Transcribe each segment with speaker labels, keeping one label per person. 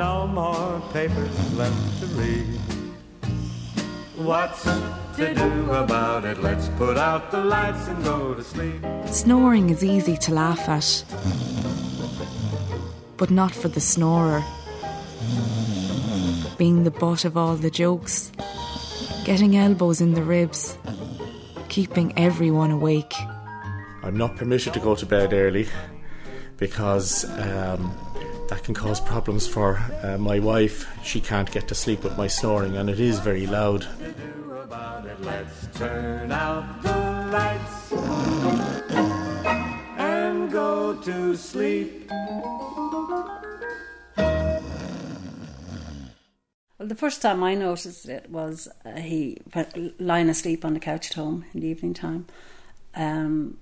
Speaker 1: no more papers left to read. What's to do about it? Let's put out the lights and go to sleep.
Speaker 2: Snoring is easy to laugh at, but not for the snorer. Being the butt of all the jokes, getting elbows in the ribs, keeping everyone awake.
Speaker 3: I'm not permitted to go to bed early because um, that can cause problems for uh, my wife. She can't get to sleep with my snoring, and it is very loud.
Speaker 1: Let's turn out the lights and go to sleep.
Speaker 4: Well, the first time I noticed it was uh, he lying asleep on the couch at home in the evening time. Um,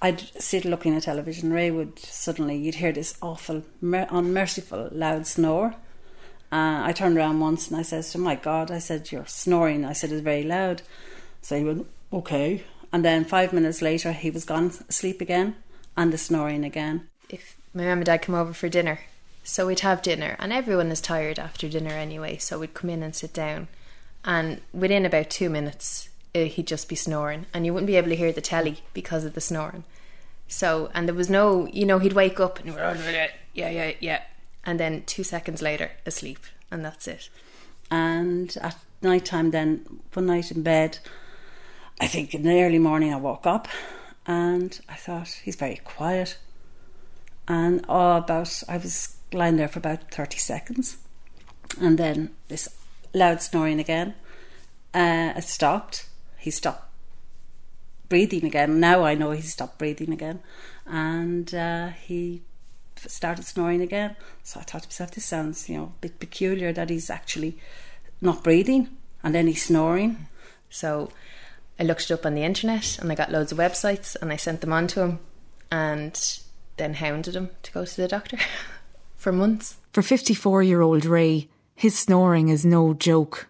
Speaker 4: I'd sit looking at television. Ray would suddenly, you'd hear this awful, mer- unmerciful, loud snore. Uh, I turned around once and I said to him, My God, I said, You're snoring. I said, It's very loud. So he went, Okay. And then five minutes later, he was gone asleep again and the snoring again.
Speaker 5: If my mum and dad come over for dinner, so we'd have dinner, and everyone is tired after dinner anyway, so we'd come in and sit down. And within about two minutes, uh, he'd just be snoring, and you wouldn't be able to hear the telly because of the snoring. So, and there was no, you know, he'd wake up and yeah, yeah, yeah, and then two seconds later, asleep, and that's it.
Speaker 4: And at night time, then one night in bed, I think in the early morning, I woke up and I thought he's very quiet. And oh, about I was lying there for about 30 seconds. And then this loud snoring again. Uh, it stopped. He stopped breathing again. Now I know he stopped breathing again. And uh, he started snoring again. So I thought to myself, this sounds, you know, a bit peculiar that he's actually not breathing and then he's snoring.
Speaker 5: So I looked it up on the internet and I got loads of websites and I sent them on to him and then hounded him to go to the doctor. for months.
Speaker 2: For 54 year old Ray, his snoring is no joke.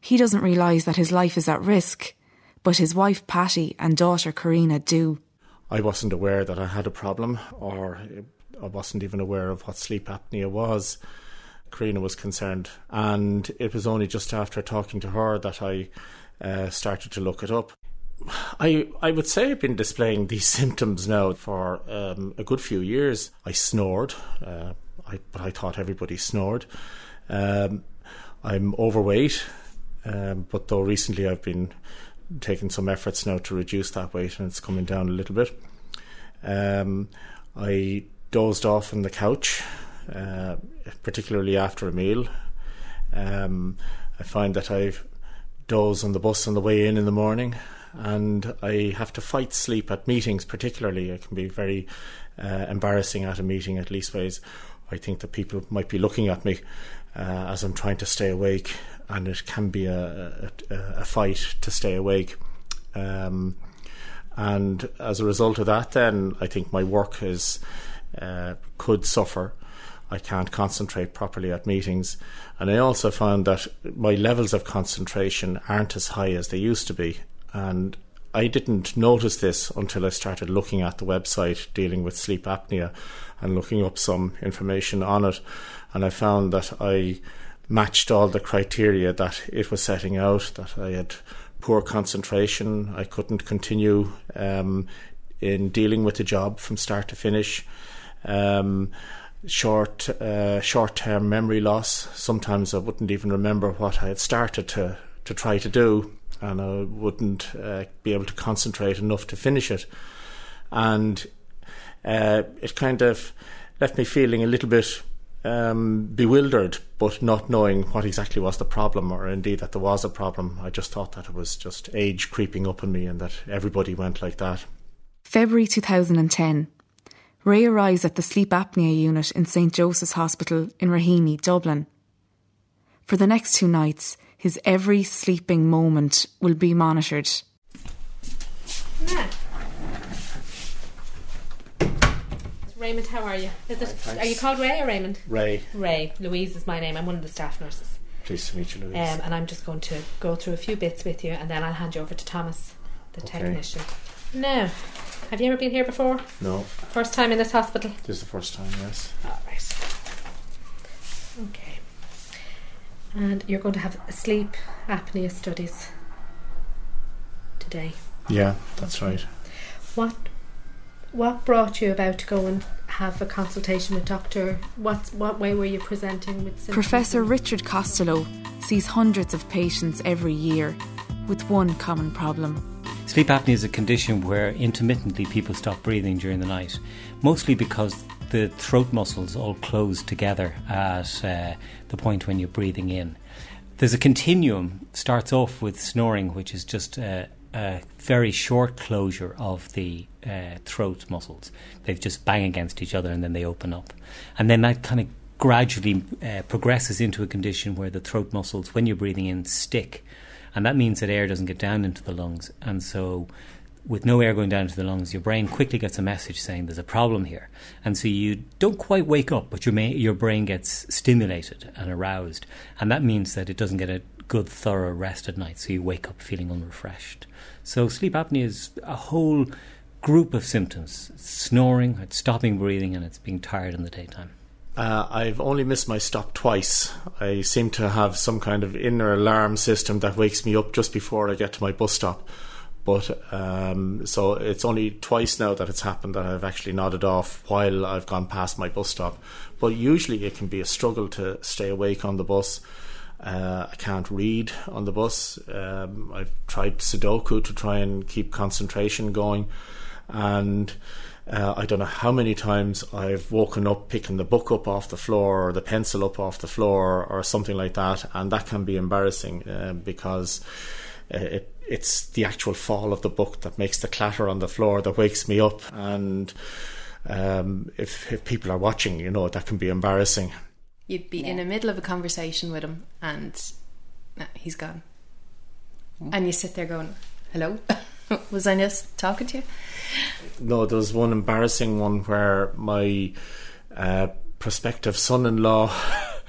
Speaker 2: He doesn't realise that his life is at risk, but his wife Patty and daughter Karina do.
Speaker 3: I wasn't aware that I had a problem, or I wasn't even aware of what sleep apnea was. Karina was concerned, and it was only just after talking to her that I uh, started to look it up. I I would say I've been displaying these symptoms now for um, a good few years. I snored. Uh, I, but I thought everybody snored. Um, I'm overweight, um, but though recently I've been taking some efforts now to reduce that weight and it's coming down a little bit. Um, I dozed off on the couch, uh, particularly after a meal. Um, I find that I doze on the bus on the way in in the morning, and I have to fight sleep at meetings. Particularly, it can be very uh, embarrassing at a meeting at Leastways I think that people might be looking at me uh, as I'm trying to stay awake, and it can be a, a, a fight to stay awake. Um, and as a result of that, then I think my work is uh, could suffer. I can't concentrate properly at meetings, and I also found that my levels of concentration aren't as high as they used to be, and I didn't notice this until I started looking at the website dealing with sleep apnea and looking up some information on it. And I found that I matched all the criteria that it was setting out, that I had poor concentration, I couldn't continue um, in dealing with the job from start to finish. Um, short uh, short term memory loss. Sometimes I wouldn't even remember what I had started to to try to do and I wouldn't uh, be able to concentrate enough to finish it. And uh, it kind of left me feeling a little bit um, bewildered, but not knowing what exactly was the problem, or indeed that there was a problem. I just thought that it was just age creeping up on me and that everybody went like that.
Speaker 2: February 2010. Ray arrives at the sleep apnea unit in St Joseph's Hospital in Raheny, Dublin. For the next two nights, his every sleeping moment will be monitored.
Speaker 6: Raymond, how are you? Is it? Are you called Ray or Raymond?
Speaker 3: Ray.
Speaker 6: Ray. Louise is my name. I'm one of the staff nurses.
Speaker 3: Pleased to meet you, Louise.
Speaker 6: Um, and I'm just going to go through a few bits with you, and then I'll hand you over to Thomas, the
Speaker 3: Okay.
Speaker 6: technician. Now, have you ever been here before?
Speaker 3: No,
Speaker 6: First time in this hospital?
Speaker 3: this is the first time, yes.
Speaker 6: All right. Okay. And you're going to have sleep apnea studies today.
Speaker 3: Yeah, that's right.
Speaker 6: What what brought you about to go and have a consultation with doctor? What what way were you presenting with symptoms?
Speaker 2: Professor Richard Costello sees hundreds of patients every year with one common problem.
Speaker 7: Sleep apnea is a condition where intermittently people stop breathing during the night, mostly because the throat muscles all close together at uh, the point when you're breathing in. There's a continuum, starts off with snoring, which is just a, a very short closure of the uh, throat muscles. They just bang against each other and then they open up. And then that kind of gradually uh, progresses into a condition where the throat muscles, when you're breathing in, stick. And that means that air doesn't get down into the lungs. And so with no air going down into the lungs, your brain quickly gets a message saying there's a problem here. And so you don't quite wake up, but your, ma- your brain gets stimulated and aroused. And that means that it doesn't get a good, thorough rest at night. So you wake up feeling unrefreshed. So sleep apnea is a whole group of symptoms it's snoring, it's stopping breathing, and it's being tired in the daytime.
Speaker 3: Uh, I've only missed my stop twice. I seem to have some kind of inner alarm system that wakes me up just before I get to my bus stop. But um, so it's only twice now that it's happened that I've actually nodded off while I've gone past my bus stop. But usually it can be a struggle to stay awake on the bus. Uh, I can't read on the bus. Um, I've tried Sudoku to try and keep concentration going, and uh, I don't know how many times I've woken up picking the book up off the floor or the pencil up off the floor or something like that, and that can be embarrassing uh, because uh, it it's the actual fall of the book that makes the clatter on the floor that wakes me up. And um, if, if people are watching, you know, that can be embarrassing.
Speaker 5: You'd be in the middle of a conversation with him and nah, he's gone. And you sit there going, hello? Was I just talking to you?
Speaker 3: No, there was one embarrassing one where my uh, prospective son in law.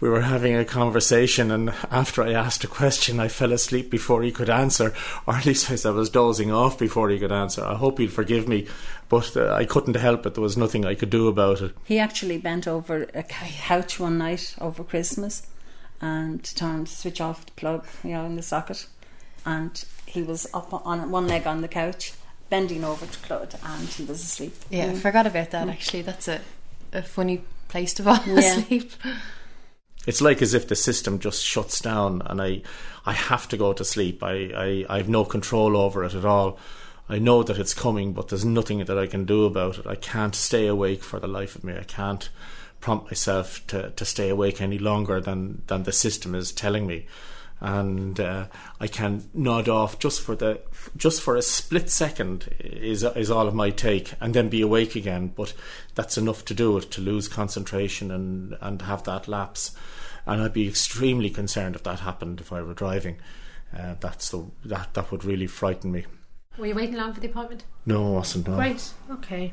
Speaker 3: we were having a conversation, and after I asked a question, I fell asleep before he could answer, or at least I was dozing off before he could answer. I hope he'll forgive me, but uh, I couldn't help it. There was nothing I could do about it.
Speaker 4: He actually bent over a couch one night over Christmas and turned to switch off the plug, you know, in the socket, and he was up on one leg on the couch, bending over to Claude, and he was asleep.
Speaker 5: Yeah, I
Speaker 4: Mm.
Speaker 5: forgot about that actually. That's a, a funny place to fall
Speaker 4: Yeah.
Speaker 5: asleep.
Speaker 3: It's like as if the system just shuts down, and I, I have to go to sleep. I, I, I have no control over it at all. I know that it's coming, but there's nothing that I can do about it. I can't stay awake for the life of me. I can't prompt myself to, to stay awake any longer than, than the system is telling me. And uh, I can nod off just for the just for a split second is is all it might take, and then be awake again. But that's enough to do it to lose concentration and and have that lapse. And I'd be extremely concerned if that happened if I were driving. Uh, that's the that that would really frighten me.
Speaker 6: Were you waiting long for the appointment?
Speaker 3: No, I wasn't. No.
Speaker 6: Right. Okay.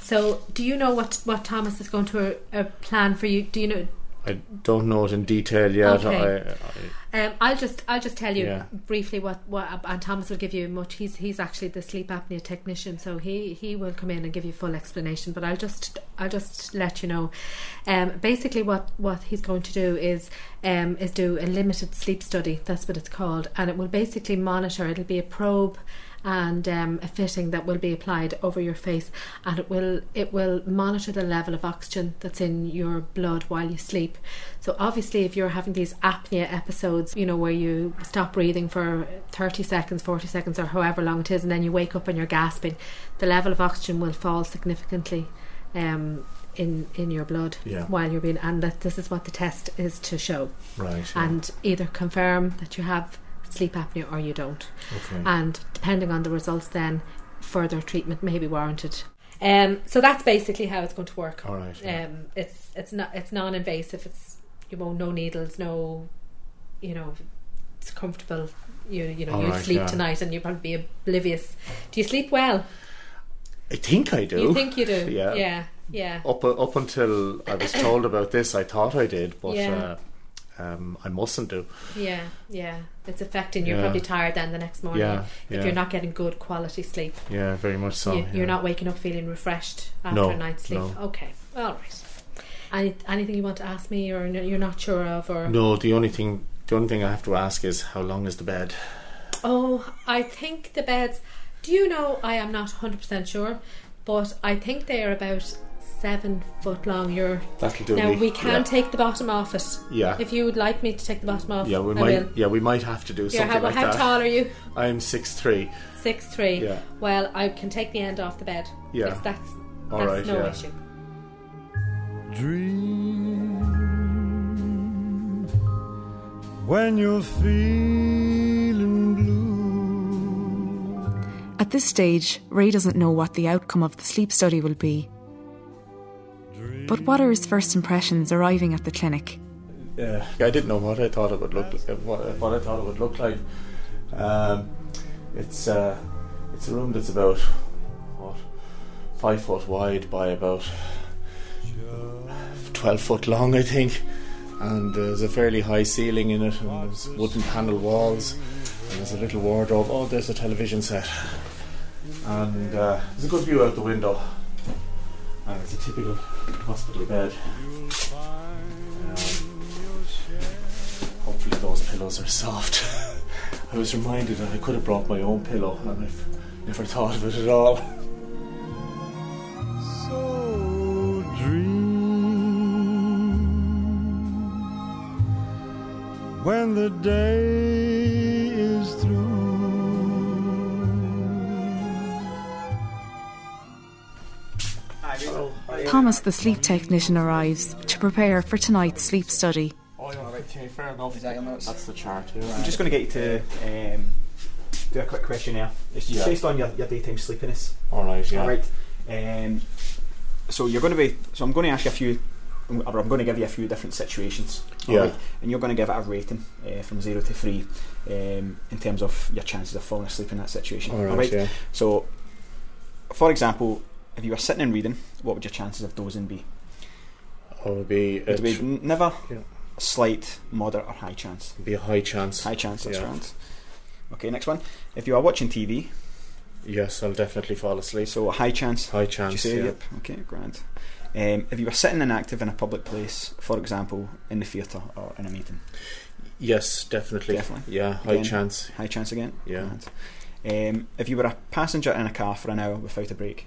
Speaker 6: So, do you know what what Thomas is going to uh, plan for you? Do you know?
Speaker 3: I don't know it in detail yet.
Speaker 6: Okay.
Speaker 3: I, I,
Speaker 6: Um, I'll just I'll just tell you
Speaker 3: Yeah.
Speaker 6: briefly what, what and Thomas will give you much. He's he's actually the sleep apnea technician, so he he will come in and give you full explanation. But I'll just I'll just let you know. Um, basically, what what he's going to do is um is do a limited sleep study. That's what it's called, and it will basically monitor. It'll be a probe and um, a fitting that will be applied over your face, and it will it will monitor the level of oxygen that's in your blood while you sleep. So obviously, if you're having these apnea episodes, you know where you stop breathing for thirty seconds, forty seconds, or however long it is, and then you wake up and you're gasping, the level of oxygen will fall significantly. Um, in, in your blood
Speaker 3: Yeah.
Speaker 6: while you're being and that this is what the test is to show
Speaker 3: right. yeah.
Speaker 6: and either confirm that you have sleep apnea or you don't
Speaker 3: okay.
Speaker 6: and depending on the results then further treatment may be warranted um, so that's basically how it's going to work
Speaker 3: All right. Yeah.
Speaker 6: um, it's it's not it's non-invasive it's you won't no needles no you know it's comfortable you you know
Speaker 3: All
Speaker 6: you
Speaker 3: right,
Speaker 6: sleep
Speaker 3: yeah.
Speaker 6: tonight and you'll probably be oblivious do you sleep well
Speaker 3: I think I do.
Speaker 6: you think you do
Speaker 3: Yeah.
Speaker 6: yeah yeah
Speaker 3: Up up until I was told about this, I thought I did, but
Speaker 6: Yeah.
Speaker 3: uh, um, I mustn't do.
Speaker 6: yeah yeah it's affecting you're
Speaker 3: Yeah.
Speaker 6: probably tired then the next morning
Speaker 3: Yeah,
Speaker 6: if
Speaker 3: yeah.
Speaker 6: you're not getting good quality sleep
Speaker 3: Yeah, very much so.
Speaker 6: you, you're not waking up feeling refreshed after
Speaker 3: No,
Speaker 6: a night's sleep.
Speaker 3: no.
Speaker 6: Okay, all right. any, anything you want to ask me, or you're not sure of, or
Speaker 3: No, the only thing the only thing I have to ask is how long is the bed?
Speaker 6: Oh, I think the beds. Do you know? I am not hundred percent sure, but I think they are about seven foot long. You're
Speaker 3: That'll do
Speaker 6: now
Speaker 3: me.
Speaker 6: we can
Speaker 3: yeah.
Speaker 6: take the bottom off it.
Speaker 3: Yeah.
Speaker 6: If you would like me to take the bottom off,
Speaker 3: Yeah, we
Speaker 6: I
Speaker 3: might.
Speaker 6: will.
Speaker 3: Yeah, we might have to do
Speaker 6: Yeah,
Speaker 3: something
Speaker 6: how,
Speaker 3: like
Speaker 6: how
Speaker 3: that.
Speaker 6: How tall are you?
Speaker 3: I'm six three.
Speaker 6: Six three.
Speaker 3: Yeah.
Speaker 6: Well, I can take the end off the bed.
Speaker 3: Yeah.
Speaker 6: If that's
Speaker 3: All
Speaker 6: that's
Speaker 3: right,
Speaker 6: no
Speaker 3: yeah.
Speaker 6: issue.
Speaker 1: Dream when you're feeling blue.
Speaker 2: At this stage, Ray doesn't know what the outcome of the sleep study will be. But what are his first impressions arriving at the clinic?
Speaker 3: Yeah, I didn't know what I thought it would look like, what, what I thought it would look like. Um, it's uh, it's a room that's about what five foot wide by about twelve foot long, I think. And there's a fairly high ceiling in it, and there's wooden panel walls, and there's a little wardrobe. Oh, there's a television set, and uh, there's a good view out the window. And it's a typical hospital bed. Um, Hopefully those pillows are soft. I was reminded that I could have brought my own pillow and I've never thought of it at all.
Speaker 1: So dream when the day
Speaker 2: Thomas, the sleep technician, arrives to prepare for tonight's sleep study.
Speaker 3: Oh yeah, right, okay, fair enough.
Speaker 8: Is that your notes?
Speaker 3: That's the chart here.
Speaker 8: I'm just going to get you to um, do a quick questionnaire. It's
Speaker 3: Yeah.
Speaker 8: based on your, your daytime sleepiness.
Speaker 3: Alright, yeah.
Speaker 8: All right. Um, so you're going to be. So I'm going to ask you a few. Or I'm going to give you a few different situations.
Speaker 3: Yeah.
Speaker 8: right? And you're going to give it a rating uh, from zero to three um, in terms of your chances of falling asleep in that situation.
Speaker 3: Alright,
Speaker 8: all right.
Speaker 3: yeah.
Speaker 8: So, for example, if you were sitting and reading, what would your chances of dozing be?
Speaker 3: Oh, it would be,
Speaker 8: it be
Speaker 3: it'd
Speaker 8: n- never,
Speaker 3: Yeah.
Speaker 8: slight, moderate, or high chance?
Speaker 3: be a high chance.
Speaker 8: High chance. That's
Speaker 3: Yeah.
Speaker 8: grand. Okay, next one. If you are watching TV,
Speaker 3: Yes, I'll definitely fall asleep.
Speaker 8: so a high chance.
Speaker 3: High
Speaker 8: Did
Speaker 3: chance,
Speaker 8: you say
Speaker 3: yeah.
Speaker 8: yep? Okay, grand. Um, if you were sitting inactive in a public place, for example, in the theatre or in a meeting,
Speaker 3: Yes, definitely.
Speaker 8: Definitely.
Speaker 3: Yeah, high
Speaker 8: Again.
Speaker 3: chance.
Speaker 8: high chance again.
Speaker 3: Yeah.
Speaker 8: Grand. Um, if you were a passenger in a car for an hour without a break,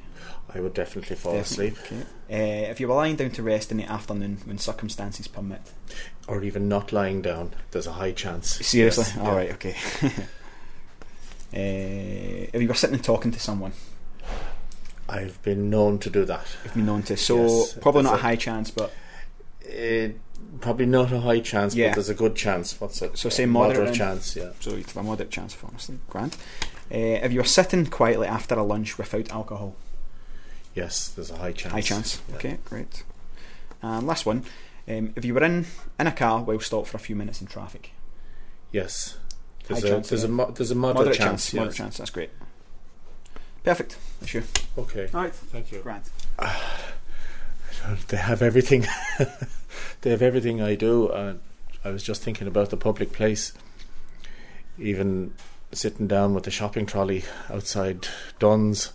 Speaker 3: I would definitely fall
Speaker 8: Definitely.
Speaker 3: asleep.
Speaker 8: Okay. Uh, if you were lying down to rest in the afternoon when circumstances permit,
Speaker 3: Or even not lying down, there's a high chance.
Speaker 8: seriously,
Speaker 3: Yes,
Speaker 8: all
Speaker 3: yeah.
Speaker 8: right, okay. uh, if you were sitting and talking to someone,
Speaker 3: I've been known to do that.
Speaker 8: I've been known to, so
Speaker 3: Yes,
Speaker 8: probably not a high chance, but
Speaker 3: It, probably not a high chance,
Speaker 8: Yeah.
Speaker 3: but there's a good chance. What's it?
Speaker 8: So say moderate then?
Speaker 3: chance, yeah.
Speaker 8: so you'd have a moderate chance falling asleep. Grand. Uh, if you were sitting quietly after a lunch without alcohol,
Speaker 3: Yes, there's a high chance.
Speaker 8: High chance.
Speaker 3: Yeah.
Speaker 8: Okay, great. And last one. Um, if you were in in a car while stopped for a few minutes in traffic,
Speaker 3: Yes. There's
Speaker 8: High
Speaker 3: a
Speaker 8: chance,
Speaker 3: there's a mo- there's a moderate,
Speaker 8: moderate
Speaker 3: chance.
Speaker 8: chance, moderate chance. That's great. Perfect. That's you.
Speaker 3: Okay.
Speaker 8: All right.
Speaker 3: Thank you.
Speaker 8: Grand.
Speaker 3: They have everything. they have everything I do. Uh, I was just thinking about the public place. Even sitting down with the shopping trolley outside Dunnes,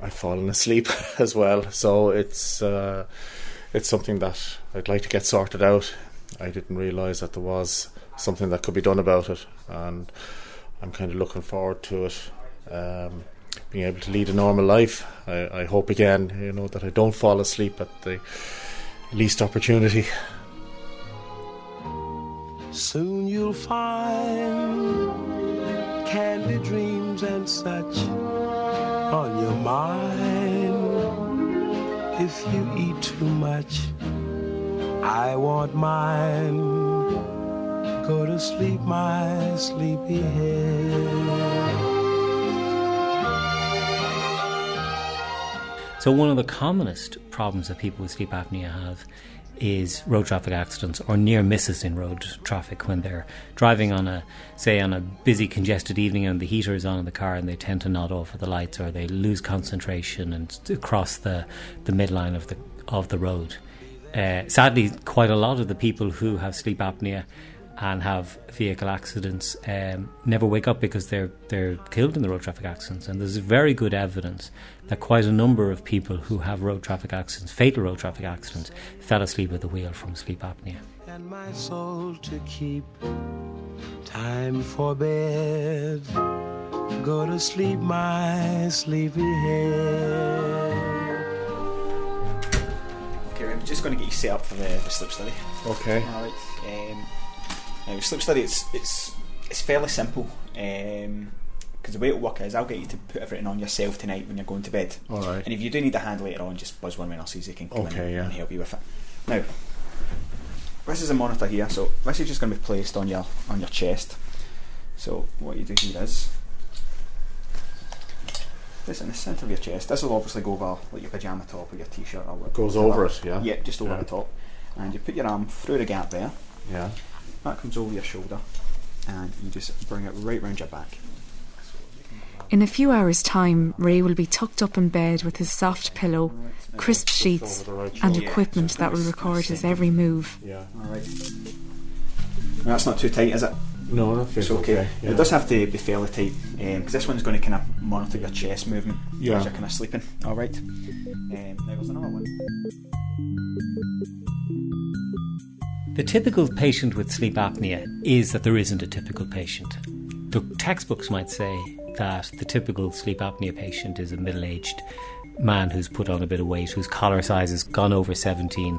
Speaker 3: I've fallen asleep as well. So it's uh, it's something that I'd like to get sorted out. I didn't realise that there was something that could be done about it, and I'm kind of looking forward to it. Um, being able to lead a normal life. I, I hope again, you know, that I don't fall asleep at the least opportunity.
Speaker 9: Soon you'll find candy dreams and such on your mind. If you eat too much, I want mine. Go to sleep, my sleepy head.
Speaker 7: So, one of the commonest problems that people with sleep apnea have is road traffic accidents or near misses in road traffic when they're driving on a, say, on a busy, congested evening and the heater is on in the car and they tend to nod off at the lights or they lose concentration and cross the, the midline of the, of the road. Uh, sadly, quite a lot of the people who have sleep apnea and have vehicle accidents um, never wake up because they're they're killed in the road traffic accidents. And there's very good evidence that quite a number of people who have road traffic accidents, fatal road traffic accidents, fell asleep at the wheel from sleep apnea.
Speaker 9: And my soul to keep time for bed. Go to sleep, my sleepy head.
Speaker 8: Okay, I'm just going to get you set up for the, the sleep study.
Speaker 3: Okay.
Speaker 8: All right. Um, now, sleep study, it's it's it's fairly simple. Um, because the way it'll work is I'll get you to put everything on yourself tonight when you're going to bed.
Speaker 3: All right.
Speaker 8: And if you do need a hand later on, just buzz one of us so you can come
Speaker 3: Okay,
Speaker 8: in
Speaker 3: yeah.
Speaker 8: and help you with it. Now, this is a monitor here, so this is just going to be placed on your on your chest. So what you do here is this in the centre of your chest. This will obviously go over like your pajama top or your t-shirt or what.
Speaker 3: Goes
Speaker 8: whatever.
Speaker 3: over it, yeah?
Speaker 8: Yeah, just over
Speaker 3: Yeah.
Speaker 8: the top, and you put your arm through the gap there.
Speaker 3: Yeah.
Speaker 8: That comes over your shoulder, and you just bring it right round your back.
Speaker 2: In a few hours' time, Ray will be tucked up in bed with his soft pillow, crisp sheets,
Speaker 3: over the right
Speaker 2: and equipment that will record his every move.
Speaker 3: Yeah.
Speaker 8: All right. That's not too tight, is it?
Speaker 3: No, that feels
Speaker 8: It's okay.
Speaker 3: okay. yeah.
Speaker 8: It does have to be fairly tight because this one's going to kind of monitor your chest movement
Speaker 3: Yeah.
Speaker 8: as you're kind of sleeping. All right. Um, now there's another one.
Speaker 7: The typical patient with sleep apnea is that there isn't a typical patient. The textbooks might say that the typical sleep apnea patient is a middle aged man who's put on a bit of weight, whose collar size has gone over 17,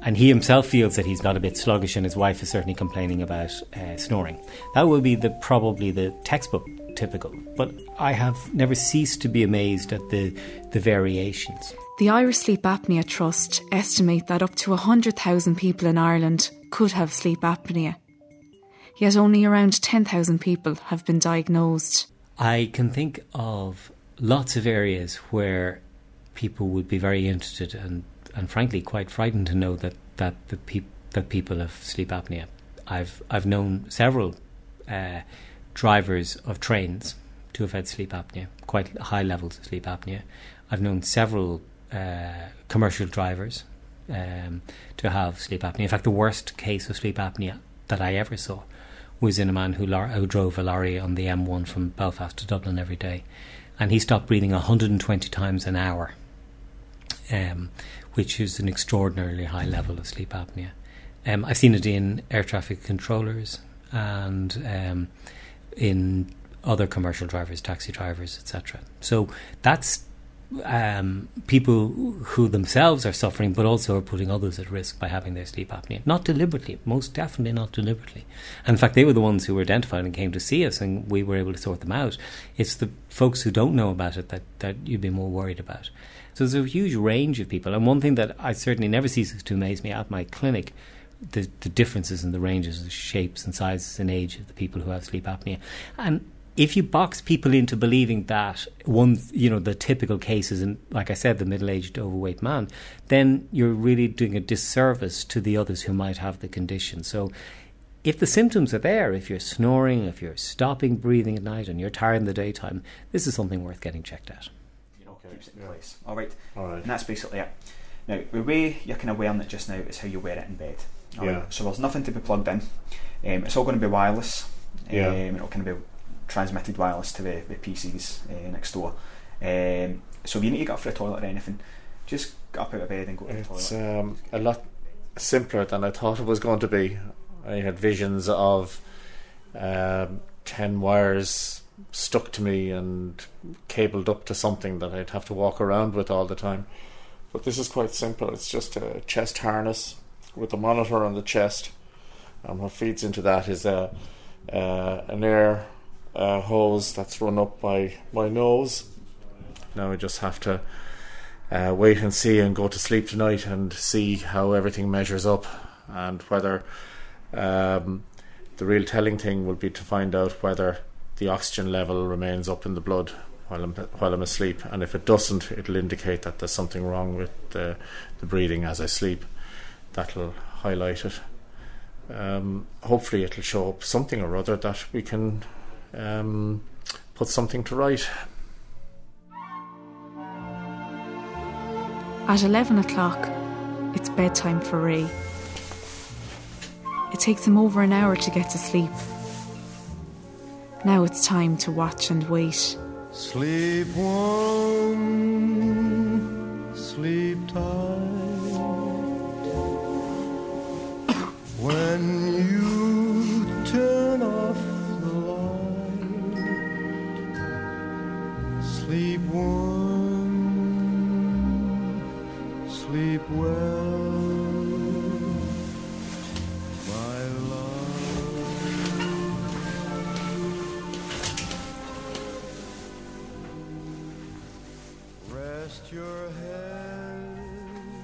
Speaker 7: and he himself feels that he's got a bit sluggish, and his wife is certainly complaining about uh, snoring. That will be the probably the textbook typical. But I have never ceased to be amazed at the, the variations.
Speaker 2: The Irish Sleep Apnea Trust estimate that up to 100,000 people in Ireland could have sleep apnea. Yet only around 10,000 people have been diagnosed.
Speaker 7: I can think of lots of areas where people would be very interested and, and frankly quite frightened to know that, that the peop- that people have sleep apnea. I've I've known several uh, drivers of trains to have had sleep apnea, quite high levels of sleep apnea. I've known several uh, commercial drivers um, to have sleep apnea. In fact, the worst case of sleep apnea that I ever saw was in a man who, who drove a lorry on the M1 from Belfast to Dublin every day, and he stopped breathing 120 times an hour, um, which is an extraordinarily high level of sleep apnea. Um, I've seen it in air traffic controllers and um, in other commercial drivers, taxi drivers, etc. So that's um, people who themselves are suffering, but also are putting others at risk by having their sleep apnea. Not deliberately, most definitely not deliberately. And in fact, they were the ones who were identified and came to see us, and we were able to sort them out. It's the folks who don't know about it that, that you'd be more worried about. So there's a huge range of people. And one thing that I certainly never ceases to amaze me at my clinic the, the differences in the ranges, the shapes and sizes and age of the people who have sleep apnea. And if you box people into believing that one, you know, the typical cases, and like I said, the middle-aged overweight man, then you're really doing a disservice to the others who might have the condition. So, if the symptoms are there, if you're snoring, if you're stopping breathing at night, and you're tired in the daytime, this is something worth getting checked out.
Speaker 8: You know, keeps it in place. All right.
Speaker 3: All right.
Speaker 8: And that's basically it. Now, the way you're kind of wearing it just now is how you wear it in bed. All
Speaker 3: Yeah.
Speaker 8: right? So there's nothing to be plugged in. Um, it's all going to be wireless.
Speaker 3: Yeah.
Speaker 8: Um, it'll kind of be transmitted wireless to the, the PCs uh, next door. Um, so if you need to get up for a toilet or anything, just get up out of bed and go to the
Speaker 3: It's
Speaker 8: toilet.
Speaker 3: um, a lot simpler than I thought it was going to be. I had visions of um, 10 wires stuck to me and cabled up to something that I'd have to walk around with all the time. But this is quite simple. It's just a chest harness with a monitor on the chest. And what feeds into that is a, uh, an air uh, hose that's run up by my nose. Now I just have to uh, wait and see and go to sleep tonight and see how everything measures up and whether um, the real telling thing will be to find out whether the oxygen level remains up in the blood while I'm while I'm asleep. And if it doesn't it'll indicate that there's something wrong with the, the breathing as I sleep. That'll highlight it. Um, hopefully it'll show up something or other that we can um, put something to right
Speaker 2: At 11 o'clock, it's bedtime for Ray. It takes him over an hour to get to sleep. Now it's time to watch and wait.
Speaker 1: Sleep warm, sleep tight. When sleep well,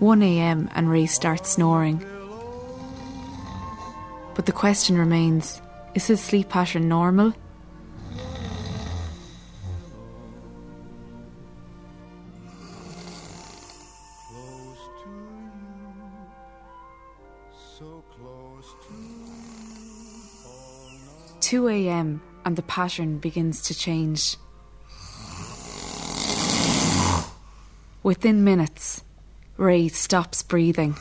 Speaker 2: 1am and Ray starts snoring. But the question remains is his sleep pattern normal?
Speaker 1: 2
Speaker 2: a.m., and the pattern begins to change. Within minutes, Ray stops breathing.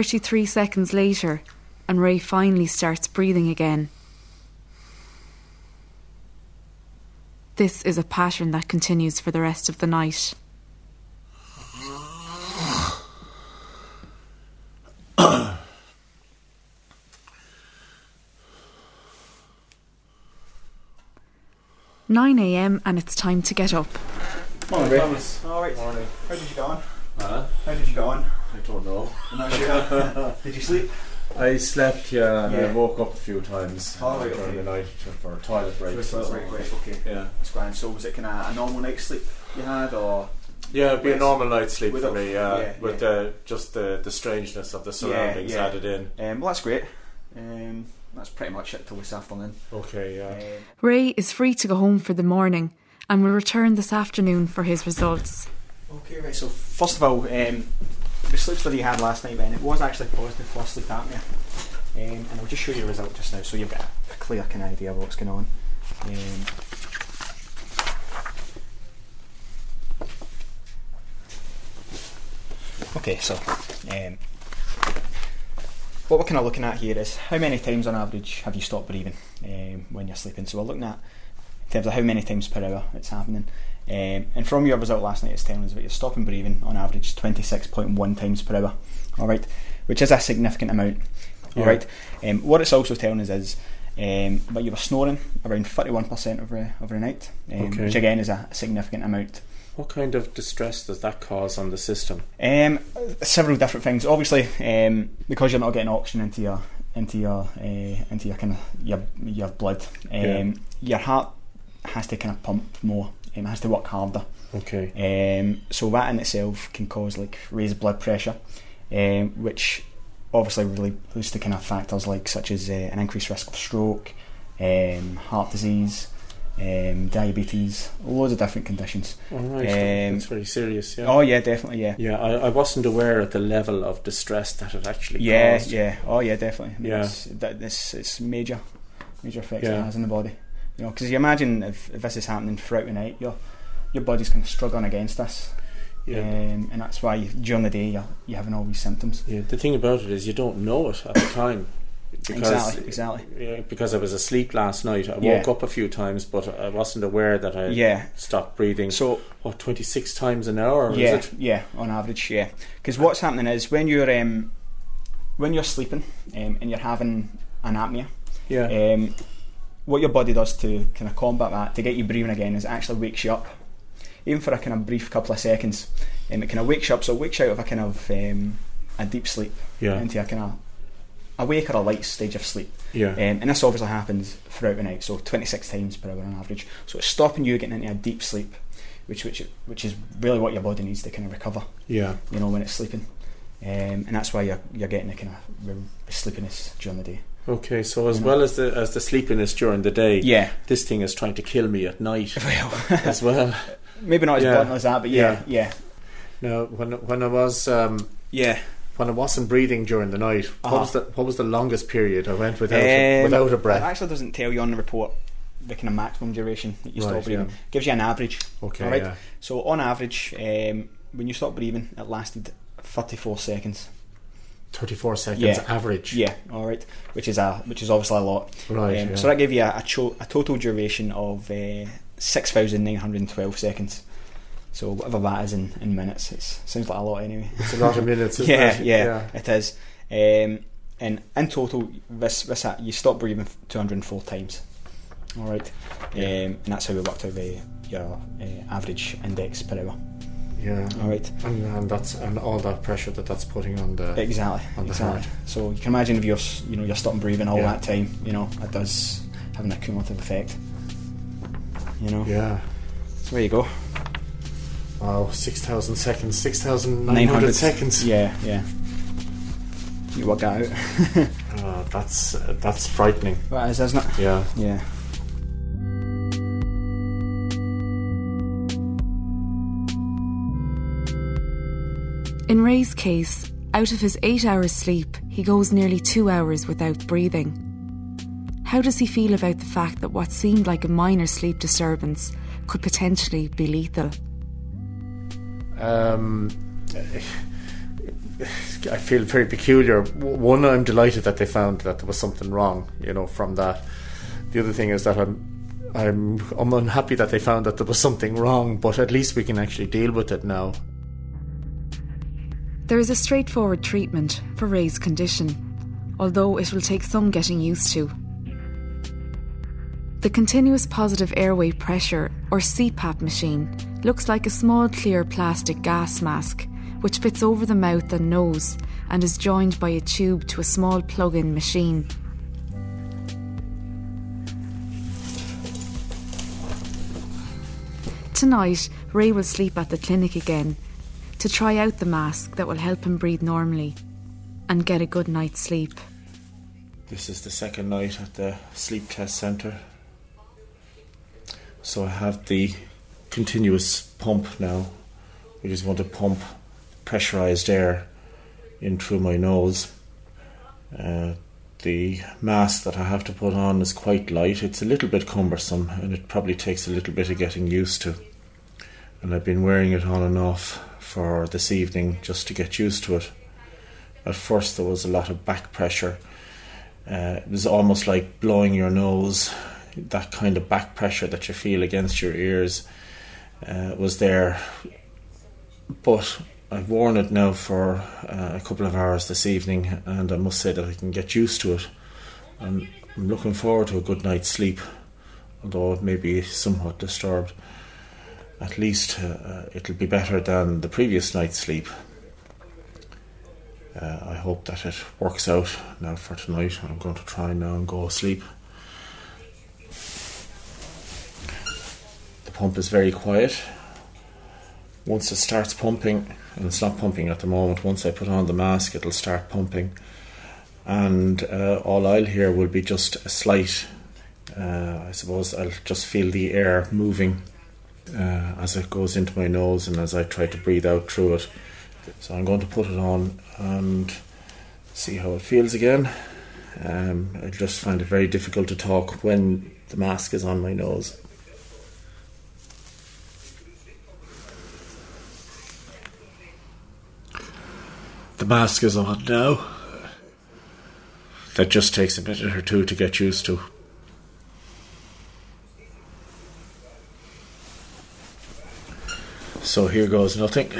Speaker 2: Thirty-three seconds later, and Ray finally starts breathing again. This is a pattern that continues for the rest of the night. Nine a.m. and it's time to get up.
Speaker 8: Morning, Ray. All right.
Speaker 3: Morning.
Speaker 8: How did you go on?
Speaker 3: Huh?
Speaker 8: How did you go on?
Speaker 3: I don't know.
Speaker 8: I'm not sure. did you sleep?
Speaker 3: I slept, yeah, and
Speaker 8: Yeah.
Speaker 3: I woke up a few times
Speaker 8: Oh,
Speaker 3: uh,
Speaker 8: right,
Speaker 3: during
Speaker 8: okay.
Speaker 3: the night to- for toilet breaks. and so
Speaker 8: right,
Speaker 3: on.
Speaker 8: right, okay.
Speaker 3: Yeah,
Speaker 8: That's grand. So was it kind of a normal night's sleep you had, or
Speaker 3: yeah, it'd be a
Speaker 8: Yes.
Speaker 3: normal night's sleep for
Speaker 8: a-
Speaker 3: me. Uh,
Speaker 8: yeah,
Speaker 3: with
Speaker 8: yeah.
Speaker 3: The, just the the strangeness of the surroundings
Speaker 8: yeah.
Speaker 3: added in.
Speaker 8: um, well, that's great. Um, that's pretty much it till this afternoon.
Speaker 3: Okay, yeah.
Speaker 8: Um,
Speaker 2: Ray is free to go home for the morning and will return this afternoon for his results.
Speaker 8: Okay, right. So first of all, um, the sleep study you had last night, Ben, it was actually positive for sleep apnea, um, and I'll just show you the result just now, so you've got a clear kind of idea of what's going on. Um, okay, so um, what we're kind of looking at here is how many times on average have you stopped breathing um, when you're sleeping? So we're looking at in terms of how many times per hour it's happening. Um, and from your result last night, it's telling us that you're stopping breathing on average 26.1 times per hour. All right, which is a significant amount. All
Speaker 3: Yeah.
Speaker 8: right. Um, what it's also telling us is um, that you were snoring around 31% over over the night, um,
Speaker 3: Okay.
Speaker 8: which again is a significant amount.
Speaker 3: What kind of distress does that cause on the system?
Speaker 8: Um, several different things. Obviously, um, because you're not getting oxygen into your into your uh, into your kind of your your blood, um,
Speaker 3: Yeah.
Speaker 8: your heart has to kind of pump more. Um, has to work harder.
Speaker 3: Okay.
Speaker 8: Um, so that in itself can cause like raised blood pressure, um, which obviously really leads to kind of factors like such as uh, an increased risk of stroke, um, heart disease, um, diabetes, loads of different conditions.
Speaker 3: All right.
Speaker 8: Um,
Speaker 3: That's very serious. Yeah.
Speaker 8: Oh yeah, definitely, yeah.
Speaker 3: Yeah, I, I wasn't aware of the level of distress that it actually
Speaker 8: Yeah,
Speaker 3: caused.
Speaker 8: yeah, oh yeah, definitely.
Speaker 3: Yeah.
Speaker 8: it's, that, this it's major, major effects
Speaker 3: Yeah.
Speaker 8: it has on the body. You know, because you imagine if, if this is happening throughout the night, your your body's kind of struggling against this,
Speaker 3: Yeah.
Speaker 8: um, and that's why you, during the day you're you having all these symptoms.
Speaker 3: Yeah, the thing about it is you don't know it at the time. Because,
Speaker 8: Exactly, exactly.
Speaker 3: Yeah, because I was asleep last night. I
Speaker 8: Yeah.
Speaker 3: woke up a few times, but I wasn't aware that I
Speaker 8: Yeah.
Speaker 3: stopped breathing.
Speaker 8: So
Speaker 3: what, 26 times an hour?
Speaker 8: yeah,
Speaker 3: Is it?
Speaker 8: yeah, on average, yeah. Because what's happening is when you're um, when you're sleeping um, and you're having an apnea,
Speaker 3: Yeah.
Speaker 8: um, what your body does to kind of combat that to get you breathing again is it actually wakes you up. even for a kind of brief couple of seconds, um, it kind of wakes you up. So it wakes you out of a kind of um, a deep sleep
Speaker 3: Yeah.
Speaker 8: into a kind of awake or a light stage of sleep.
Speaker 3: Yeah.
Speaker 8: Um, and this obviously happens throughout the night, so 26 times per hour on average. So it's stopping you getting into a deep sleep, which which which is really what your body needs to kind of recover.
Speaker 3: yeah.
Speaker 8: You know when it's sleeping, um, and that's why you're you're getting the kind of sleepiness during the day.
Speaker 3: Okay, so as
Speaker 8: You know.
Speaker 3: well as the as the sleepiness during the day,
Speaker 8: Yeah,
Speaker 3: this thing is trying to kill me at night as well.
Speaker 8: maybe not as
Speaker 3: Yeah.
Speaker 8: blunt as that, but yeah, yeah,
Speaker 3: No, when when I was um,
Speaker 8: yeah.
Speaker 3: when I wasn't breathing during the night,
Speaker 8: Uh-huh.
Speaker 3: what was the what was the longest period I went without
Speaker 8: Um,
Speaker 3: without a
Speaker 8: It
Speaker 3: breath?
Speaker 8: actually doesn't tell you on the report the kind of maximum duration that you
Speaker 3: Right,
Speaker 8: stop breathing.
Speaker 3: yeah.
Speaker 8: Gives you an average.
Speaker 3: Okay,
Speaker 8: Alright.
Speaker 3: yeah.
Speaker 8: So on average, um, when you stop breathing, it lasted 34 seconds.
Speaker 3: Thirty four seconds
Speaker 8: Yeah.
Speaker 3: average.
Speaker 8: Yeah, all right, which is a which is obviously a lot.
Speaker 3: Right.
Speaker 8: Um,
Speaker 3: yeah.
Speaker 8: So that gave you a, a, cho- a total duration of uh, six thousand nine hundred and twelve seconds. So whatever that is in, in minutes, it sounds like a lot anyway.
Speaker 3: it's a lot of minutes. Isn't
Speaker 8: yeah,
Speaker 3: it?
Speaker 8: yeah, it is. Um, and in total, this this uh, you stop breathing two hundred and four times. All right,
Speaker 3: Yeah.
Speaker 8: um, and that's how we worked out the your uh, average index per hour.
Speaker 3: Yeah.
Speaker 8: All right.
Speaker 3: And, and that's and all that pressure that that's putting on the
Speaker 8: Exactly.
Speaker 3: on the
Speaker 8: exactly.
Speaker 3: heart.
Speaker 8: So you can imagine if you're you know you're stopping breathing all
Speaker 3: Yeah.
Speaker 8: that time, you know, it does have an cumulative effect. You know.
Speaker 3: yeah.
Speaker 8: So there you go.
Speaker 3: Wow, six thousand seconds, six thousand nine hundred seconds.
Speaker 8: Yeah, yeah. You work out.
Speaker 3: Oh, that's uh, that's frightening.
Speaker 8: that is, isn't it?
Speaker 3: Yeah.
Speaker 8: Yeah.
Speaker 2: In Ray's case, out of his eight hours sleep, he goes nearly two hours without breathing. How does he feel about the fact that what seemed like a minor sleep disturbance could potentially be lethal?
Speaker 3: Um, I feel very peculiar. One, I'm delighted that they found that there was something wrong, you know, from that. The other thing is that I'm, I'm, I'm unhappy that they found that there was something wrong, but at least we can actually deal with it now.
Speaker 2: There is a straightforward treatment for Ray's condition, although it will take some getting used to. The continuous positive airway pressure, or CPAP machine, looks like a small clear plastic gas mask which fits over the mouth and nose and is joined by a tube to a small plug in machine. Tonight, Ray will sleep at the clinic again to try out the mask that will help him breathe normally and get a good night's sleep.
Speaker 3: This is the second night at the sleep test centre. So I have the continuous pump now, which just want to pump pressurized air in through my nose. Uh, the mask that I have to put on is quite light. It's a little bit cumbersome and it probably takes a little bit of getting used to. And I've been wearing it on and off for this evening just to get used to it. At first, there was a lot of back pressure. Uh, it was almost like blowing your nose. That kind of back pressure that you feel against your ears uh, was there. But I've worn it now for uh, a couple of hours this evening, and I must say that I can get used to it. I'm, I'm looking forward to a good night's sleep, although it may be somewhat disturbed. At least uh, uh, it'll be better than the previous night's sleep. Uh, I hope that it works out now for tonight. I'm going to try now and go asleep. The pump is very quiet. Once it starts pumping, and it's not pumping at the moment, once I put on the mask, it'll start pumping. And uh, all I'll hear will be just a slight, uh, I suppose I'll just feel the air moving uh, as it goes into my nose and as I try to breathe out through it. So I'm going to put it on and see how it feels again. Um, I just find it very difficult to talk when the mask is on my nose. The mask is on now. That just takes a minute or two to get used to. So here goes nothing.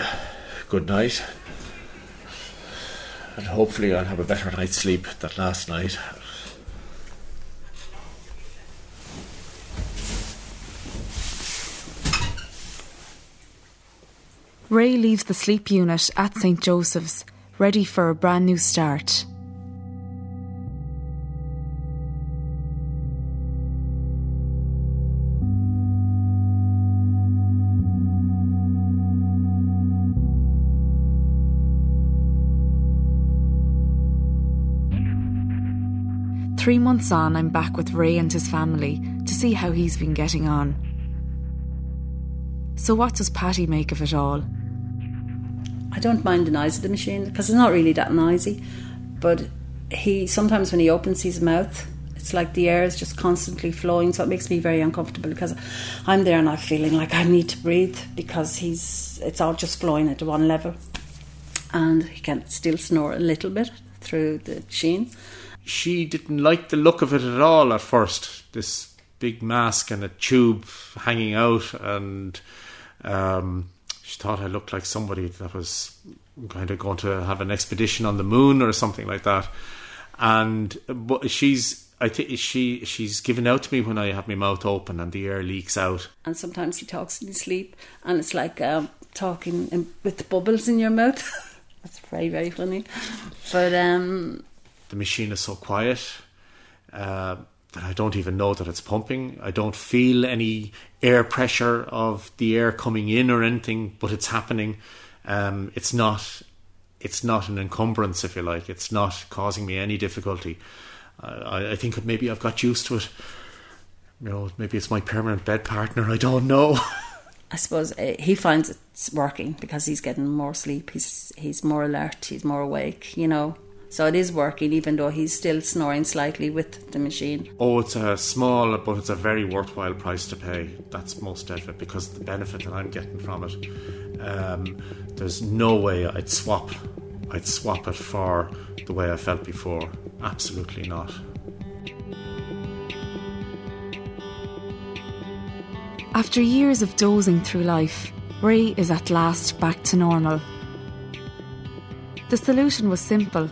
Speaker 3: Good night. And hopefully I'll have a better night's sleep than last night.
Speaker 2: Ray leaves the sleep unit at St. Joseph's, ready for a brand new start. Three months on, I'm back with Ray and his family to see how he's been getting on. So, what does Patty make of it all?
Speaker 4: I don't mind the noise of the machine because it's not really that noisy. But he sometimes when he opens his mouth, it's like the air is just constantly flowing, so it makes me very uncomfortable because I'm there and I'm feeling like I need to breathe because he's it's all just flowing at one level, and he can still snore a little bit through the machine
Speaker 3: she didn't like the look of it at all at first. This big mask and a tube hanging out, and um, she thought I looked like somebody that was kind of going to have an expedition on the moon or something like that. And but she's I think she she's given out to me when I have my mouth open and the air leaks out.
Speaker 4: And sometimes he talks in his sleep, and it's like um, talking in, with bubbles in your mouth. That's very very funny. But um,
Speaker 3: the machine is so quiet uh, that I don't even know that it's pumping. I don't feel any air pressure of the air coming in or anything, but it's happening. Um, it's not. It's not an encumbrance, if you like. It's not causing me any difficulty. I, I think maybe I've got used to it. You know, maybe it's my permanent bed partner. I don't know.
Speaker 4: I suppose uh, he finds it's working because he's getting more sleep. He's he's more alert. He's more awake. You know, so it is working, even though he's still snoring slightly with the machine.
Speaker 3: Oh, it's a small, but it's a very worthwhile price to pay. That's most definite because the benefit that I'm getting from it. Um, there's no way I'd swap. I'd swap it for the way I felt before. Absolutely not.
Speaker 2: After years of dozing through life, Ray is at last back to normal. The solution was simple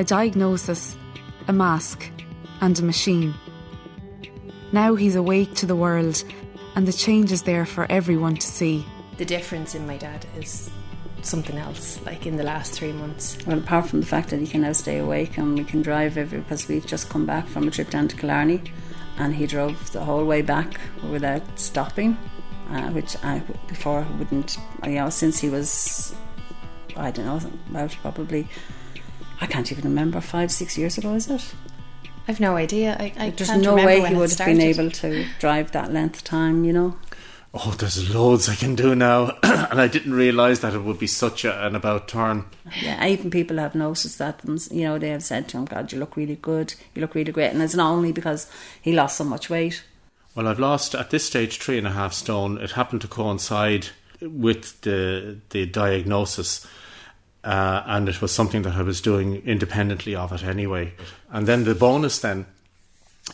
Speaker 2: a diagnosis, a mask, and a machine. Now he's awake to the world, and the change is there for everyone to see.
Speaker 5: The difference in my dad is something else, like in the last three months.
Speaker 4: Well, apart from the fact that he can now stay awake and we can drive every because we've just come back from a trip down to Killarney and he drove the whole way back without stopping, uh, which I before wouldn't, you know, since he was, I don't know, about probably I can't even remember five, six years ago, is it?
Speaker 5: I've no idea. I, I
Speaker 4: There's no way he would have been able to drive that length of time, you know.
Speaker 3: Oh, there's loads I can do now, and I didn't realise that it would be such a, an about turn.
Speaker 4: Yeah, even people have noticed that, you know they have said to him, "God, you look really good. You look really great," and it's not only because he lost so much weight.
Speaker 3: Well, I've lost at this stage three and a half stone. It happened to coincide with the the diagnosis uh, and it was something that I was doing independently of it anyway. And then the bonus then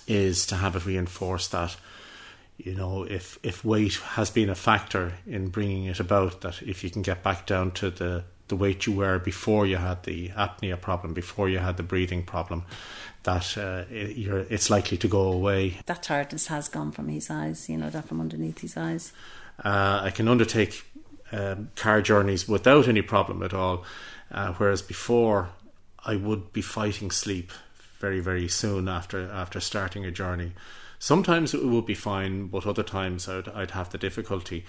Speaker 3: is to have it reinforced that you know if if weight has been a factor in bringing it about that if you can get back down to the the weight you were before you had the apnea problem before you had the breathing problem that uh, it, it's likely to go away
Speaker 4: that tiredness has gone from his eyes you know that from underneath his eyes
Speaker 3: uh, I can undertake um, car journeys without any problem at all. Uh, whereas before, I would be fighting sleep very, very soon after after starting a journey. Sometimes it would be fine, but other times I'd, I'd have the difficulty.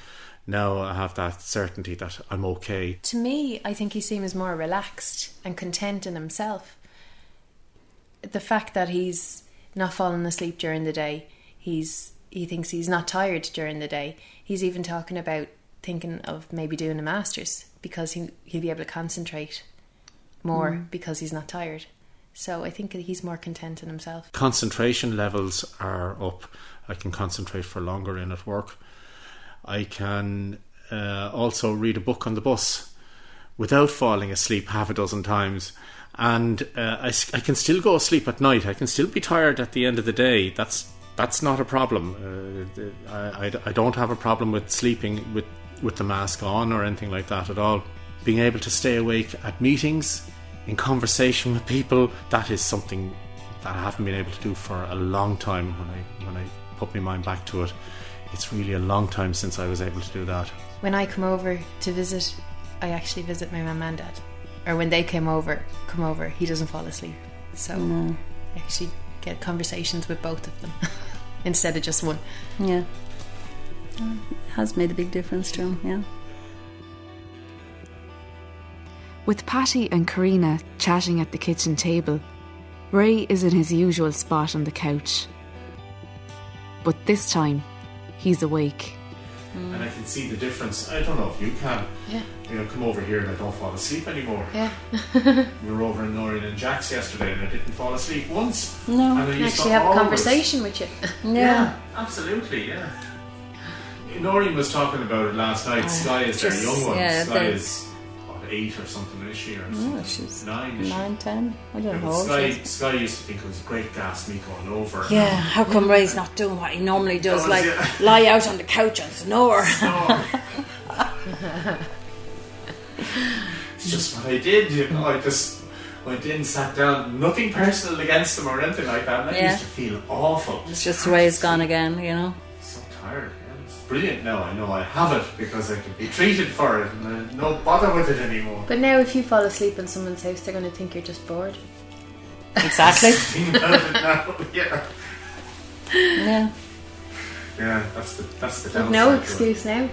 Speaker 3: Now I have that certainty that I'm okay.
Speaker 5: To me, I think he seems more relaxed and content in himself. The fact that he's not falling asleep during the day, he's he thinks he's not tired during the day. He's even talking about thinking of maybe doing a master's because he he'll be able to concentrate more mm. because he's not tired. So I think he's more content in himself.
Speaker 3: Concentration levels are up. I can concentrate for longer in at work. I can uh, also read a book on the bus without falling asleep half a dozen times. And uh, I, I can still go asleep at night. I can still be tired at the end of the day. That's that's not a problem. Uh, I, I, I don't have a problem with sleeping with with the mask on or anything like that at all. Being able to stay awake at meetings, in conversation with people, that is something that I haven't been able to do for a long time when I when I put my mind back to it. It's really a long time since I was able to do that.
Speaker 5: When I come over to visit I actually visit my mum and dad, or when they came over, come over, he doesn't fall asleep. So I actually get conversations with both of them instead of just one.
Speaker 4: Yeah. Uh, It has made a big difference to him, yeah.
Speaker 2: With Patty and Karina chatting at the kitchen table, Ray is in his usual spot on the couch. But this time, he's awake.
Speaker 3: And I can see the difference. I don't know if you can.
Speaker 5: Yeah.
Speaker 3: You know, come over here and I don't fall asleep anymore.
Speaker 5: Yeah.
Speaker 3: We were over in Noreen and Jack's yesterday and I didn't fall asleep once.
Speaker 4: No.
Speaker 3: And I
Speaker 5: And
Speaker 3: used
Speaker 5: actually have a conversation with you.
Speaker 3: Yeah, absolutely, yeah. Noreen was talking about it last night. Ah, Sky is their young one.
Speaker 4: yeah,
Speaker 3: is what, eight or something, is she? Or
Speaker 4: Oh, she's
Speaker 3: nine.
Speaker 4: Nine, ten. I don't know.
Speaker 3: but
Speaker 4: how old
Speaker 3: Sky. Sky used to think it was a great gas me going over.
Speaker 4: Yeah, how come Ray's not doing what he normally does, like
Speaker 3: yeah.
Speaker 4: lie out on the couch and snore?
Speaker 3: No. it's just what I did, you know. I just went in, sat down. Nothing personal against them or anything like that. And I
Speaker 4: Yeah.
Speaker 3: used to feel awful.
Speaker 4: It's just the way Ray's gone again, you know.
Speaker 3: So tired. Yeah. It's brilliant now. I know I have it because I can be treated for it and I no bother with it anymore.
Speaker 5: But now, if you fall asleep in someone's house, they're going to think you're just bored.
Speaker 4: Exactly.
Speaker 3: Think about it now. Yeah.
Speaker 4: yeah.
Speaker 3: Yeah, that's the that's the
Speaker 5: no excuse now.